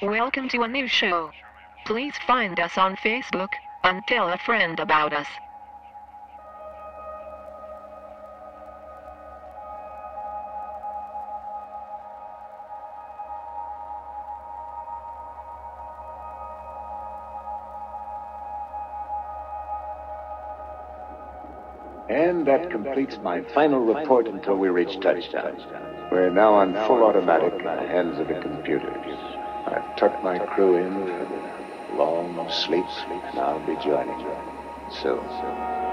Welcome to a new show. Please find us on Facebook and tell a friend about us. And that completes my final report until we reach touchdown. We're now on full automatic in the hands of the computers. I've tucked my crew in for long sleep, and I'll be joining you soon.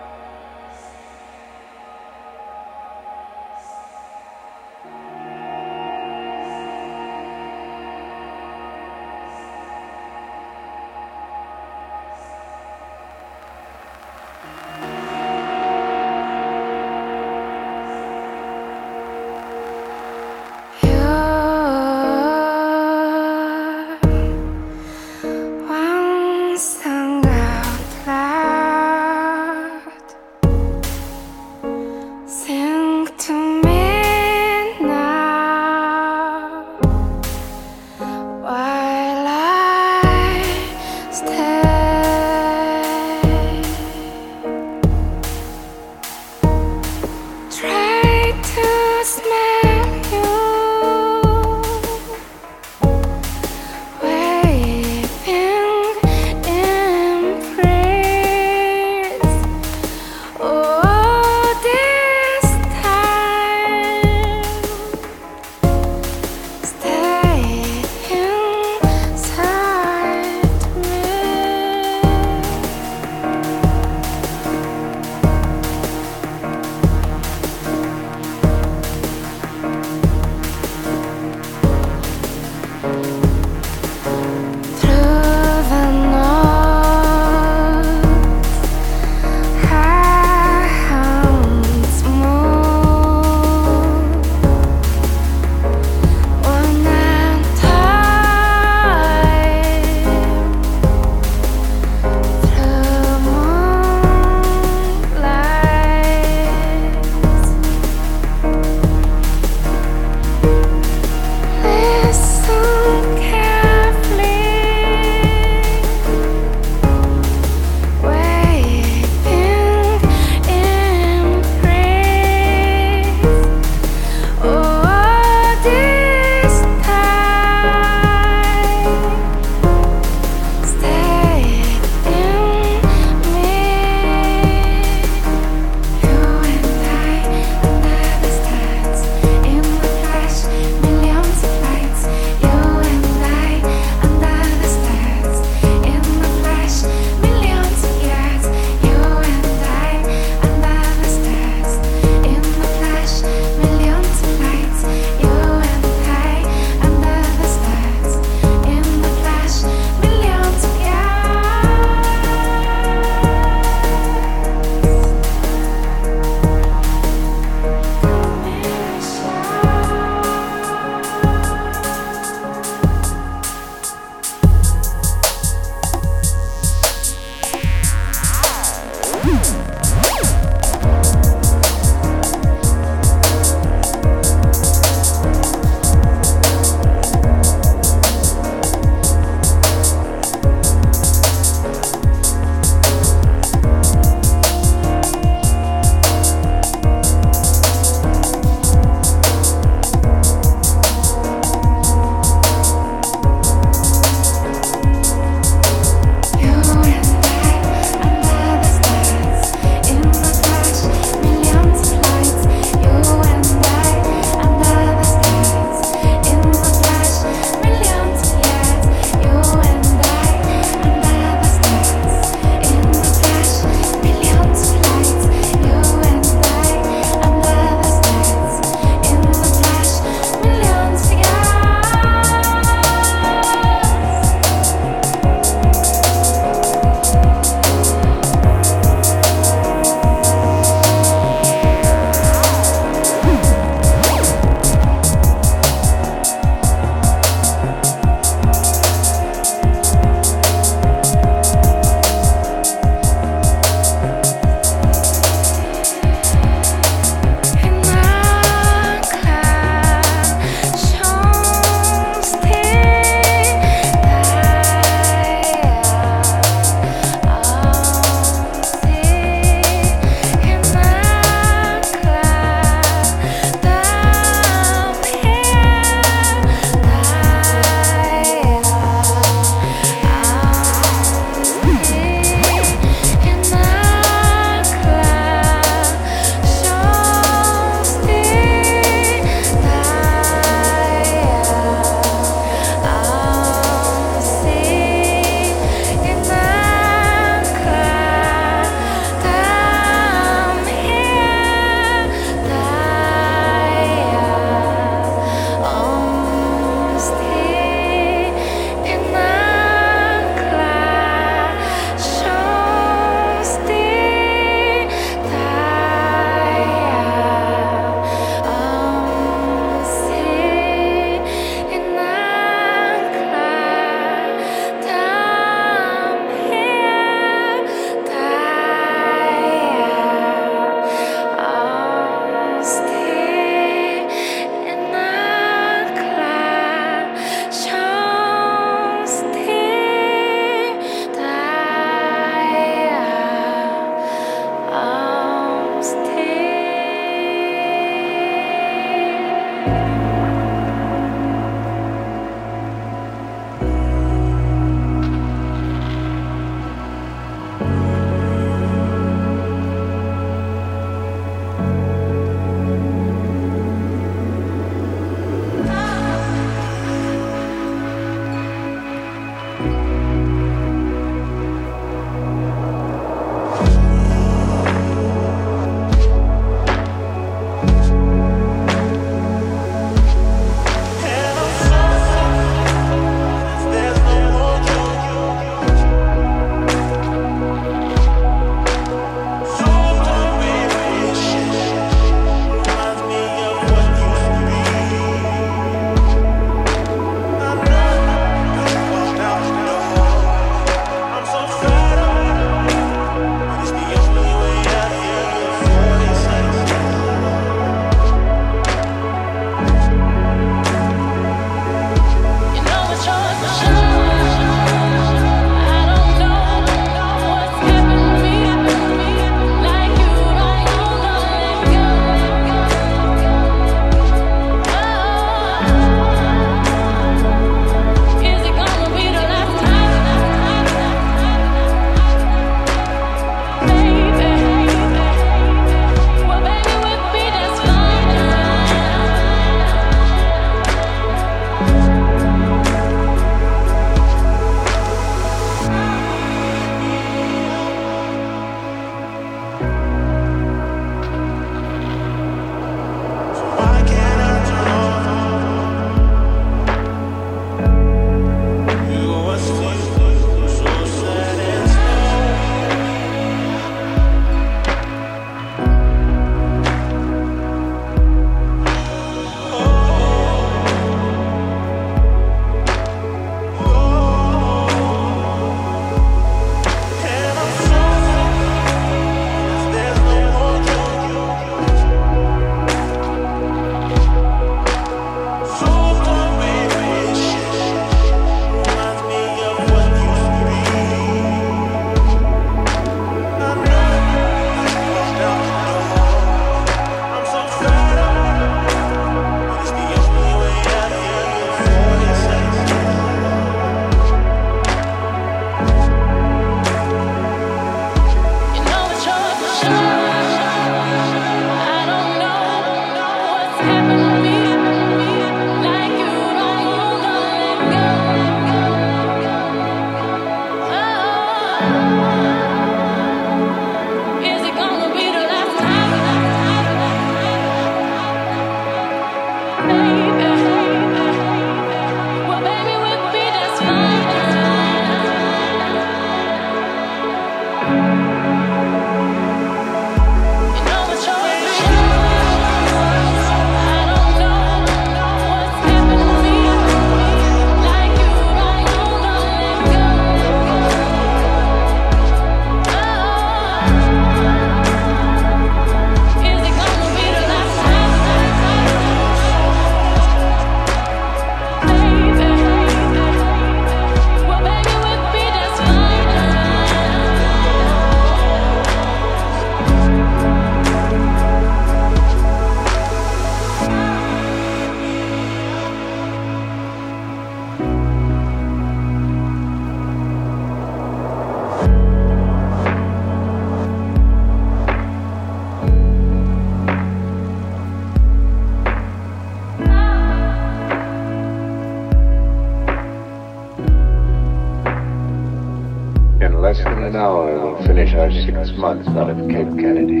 Finish our six months out of Cape Kennedy.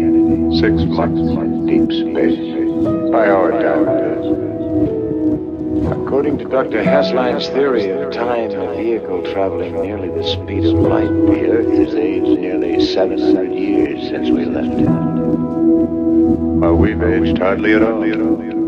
Six months in deep space. By our time, According to Dr. Hasslein's theory of time, a vehicle traveling nearly the speed of light, the Earth has aged nearly 700 years since we left it. Well, we've aged hardly at all.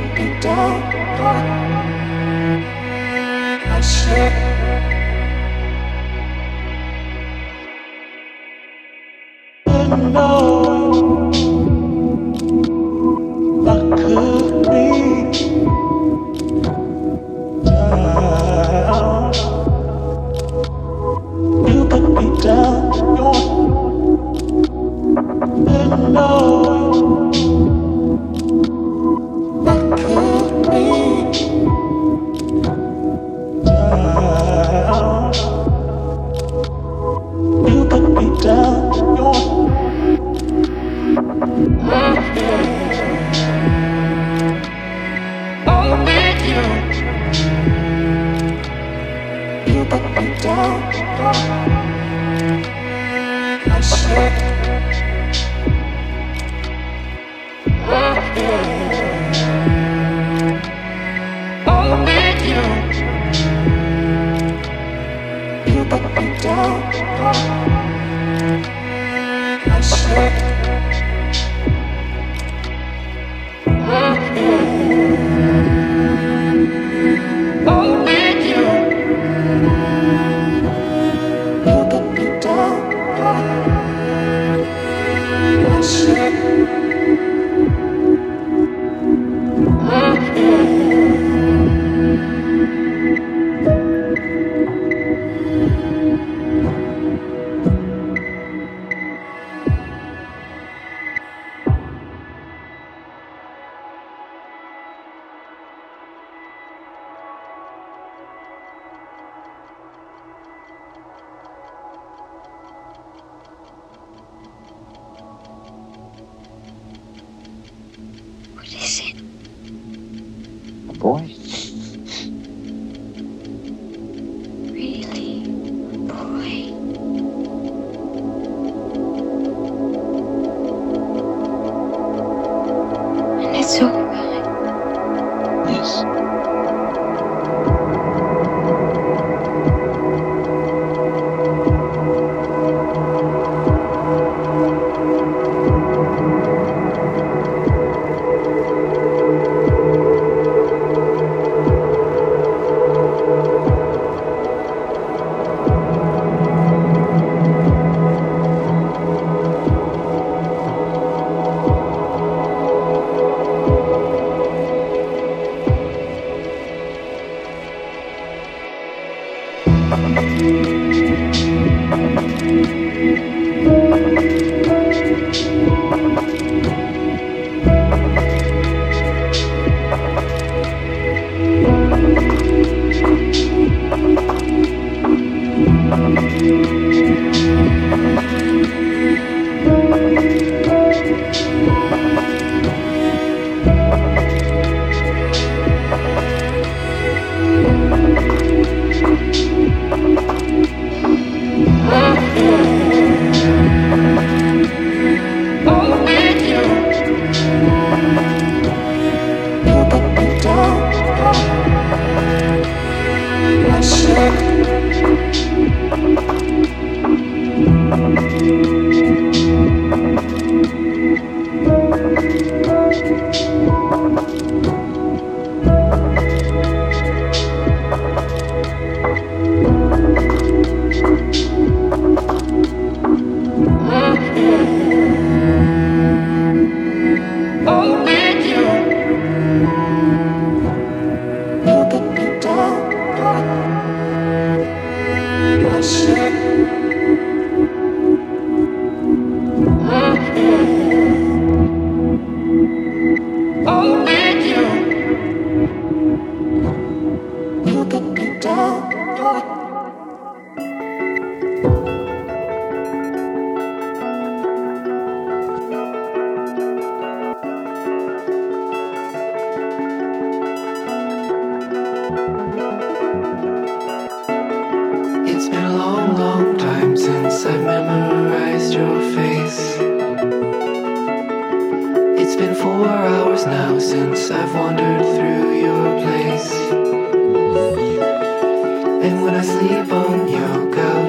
let me down. I should.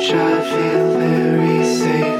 I feel very safe?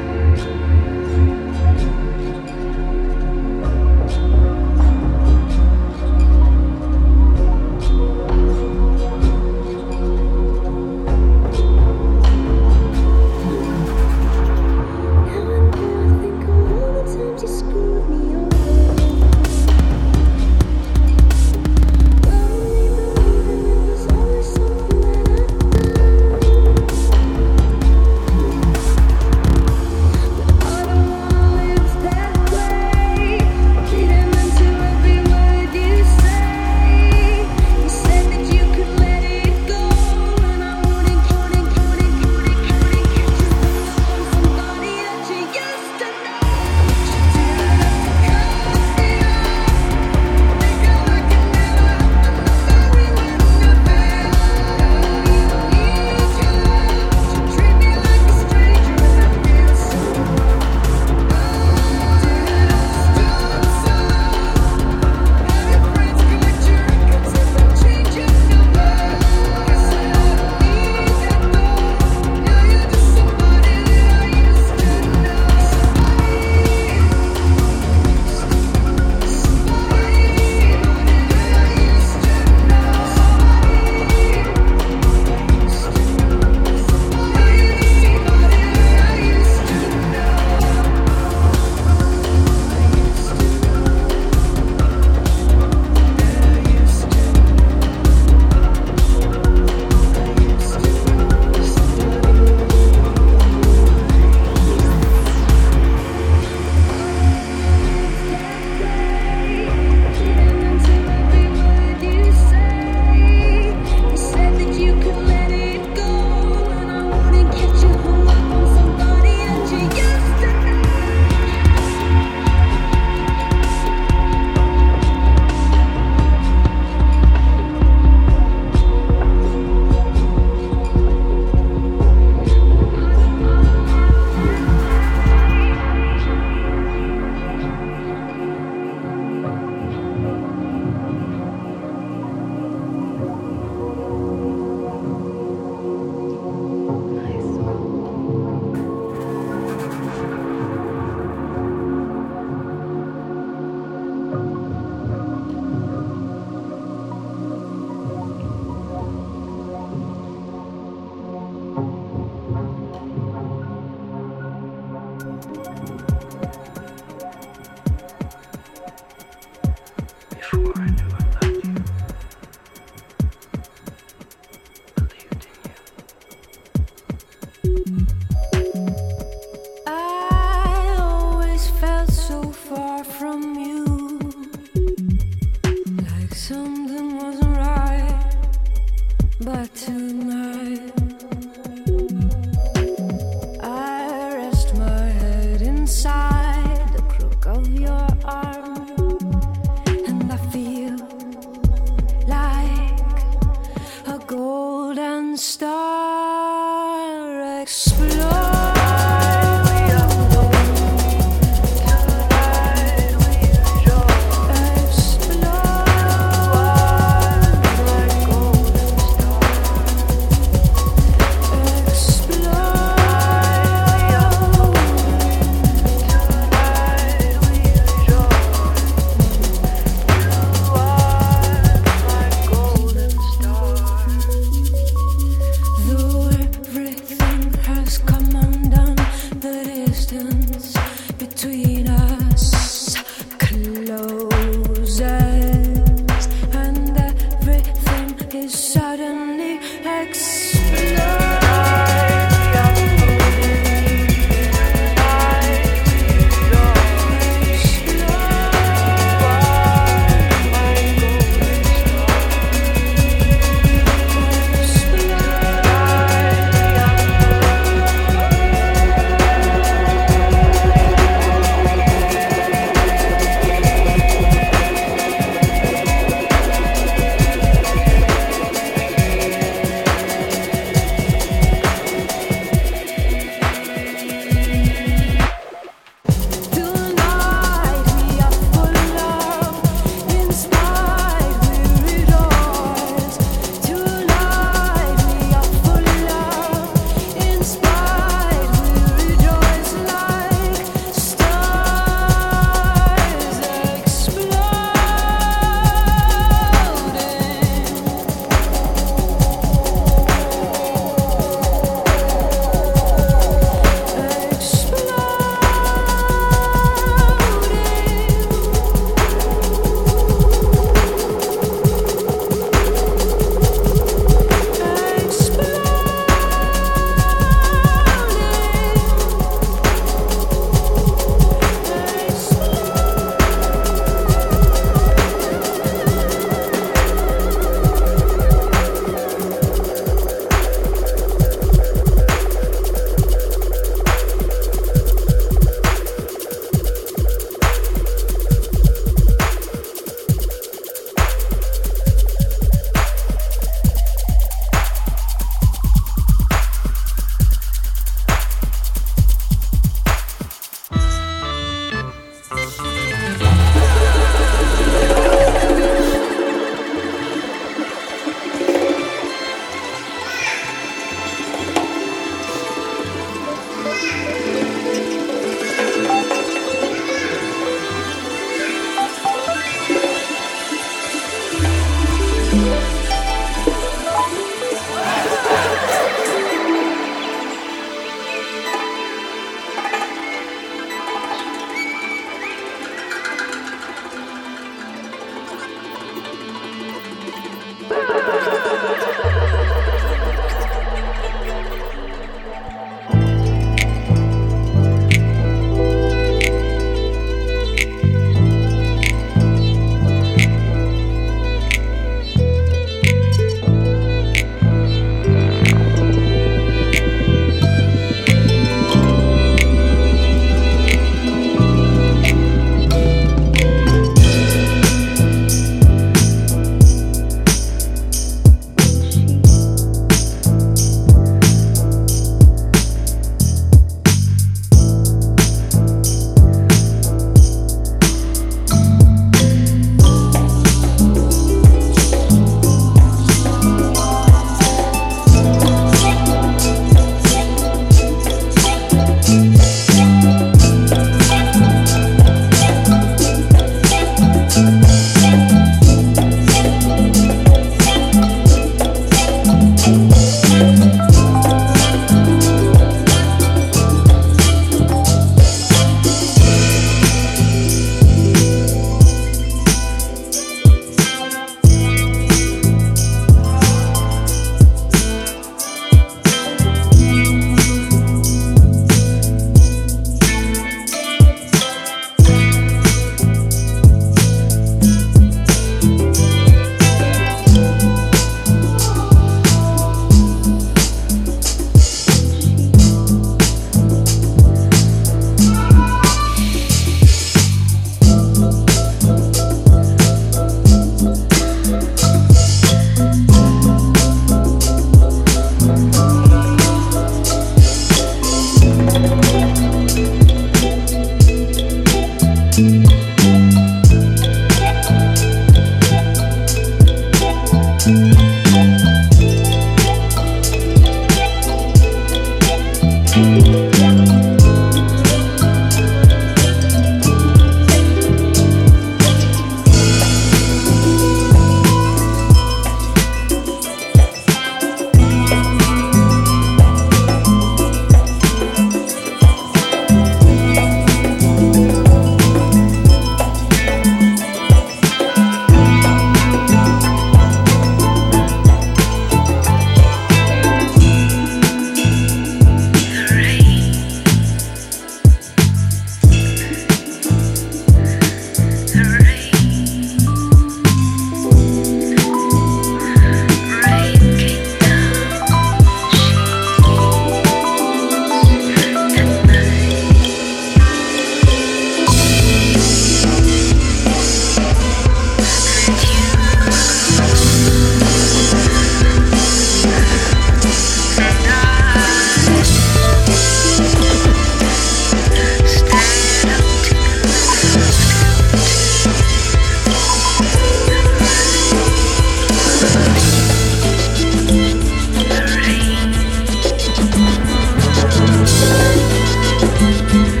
Música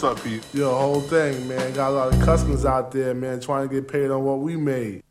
What's up, Pete? Yo, whole thing, man. Got a lot of customers out there, man, trying to get paid on what we made.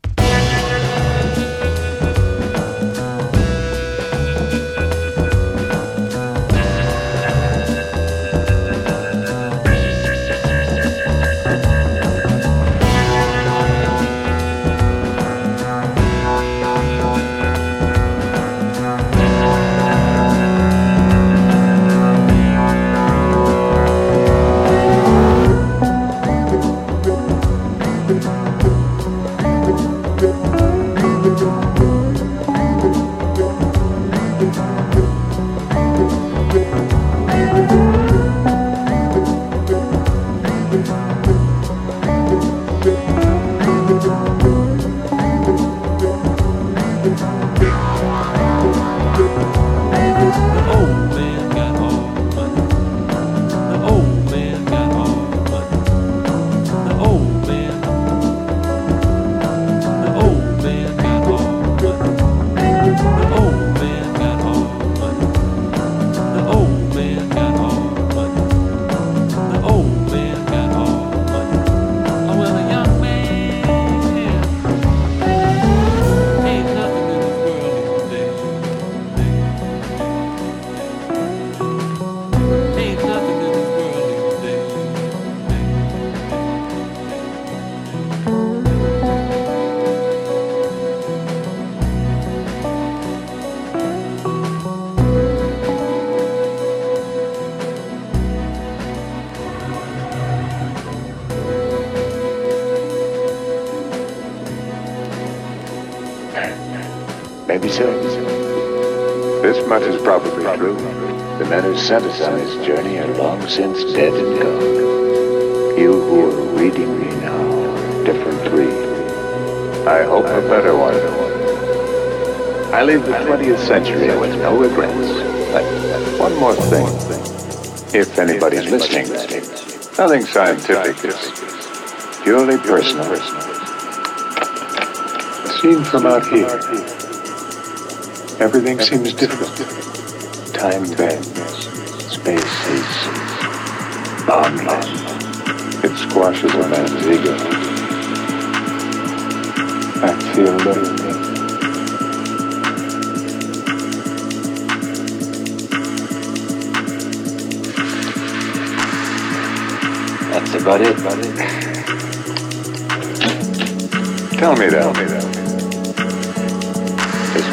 This is probably true. The men who sent us on this journey are long since dead and gone. You who are reading me now are a different breed. I hope a better one. I leave the 20th century with no regrets. But one more thing. If anybody's listening, nothing scientific. It's purely personal. Seen from out here. Everything seems different. Time bends. Space is boundless. It squashes a man's ego. I feel lonely. That's about it, buddy. Tell me that. Is man that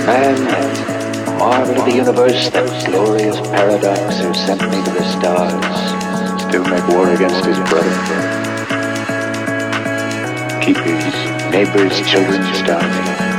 marvel of the universe, that glorious paradox who sent me to the stars, still make war against his brother? Keep his neighbor's children starving?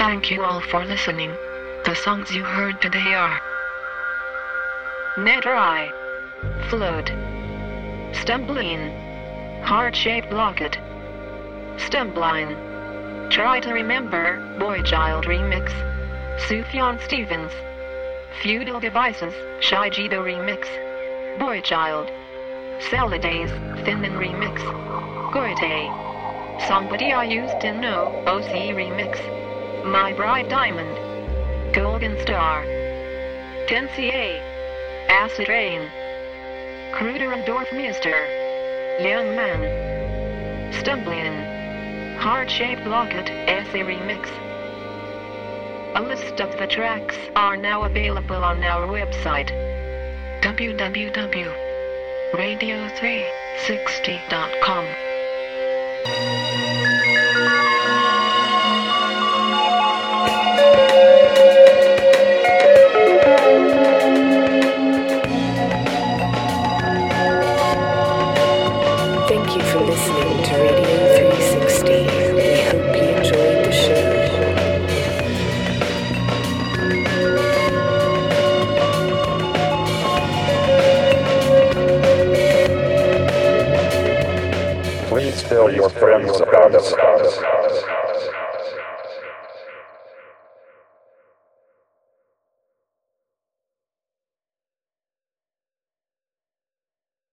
Thank you all for listening. The songs you heard today are Netrai, Flood, Stumbleine, Heart Shaped Locket, Stumbleine, Try to Remember, Boy Child Remix, Sufjan Stevens, Futile Devices, Shigeto Remix, Boy Child, Days, Thinnen Remix, Gotye, Somebody I Used to Know, Owsey Remix, My Bright Diamond, Golden Star, Tensei, Acid Reign, Kruder and Dorfmeister, Young Man, Stumbleine, Heart Shaped Locket, essay remix. A list of the tracks are now available on our website. www.radio360.com. friends about us.